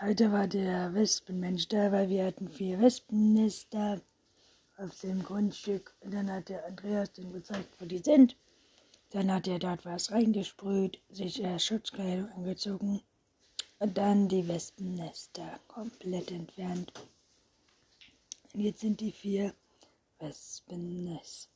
Heute war der Wespenmensch da, weil wir hatten vier Wespennester auf dem Grundstück. Und dann hat der Andreas dem gezeigt, wo die sind. Dann hat er dort was reingesprüht, sich äh, Schutzkleidung angezogen und dann die Wespennester komplett entfernt. Und jetzt sind die vier Wespennester.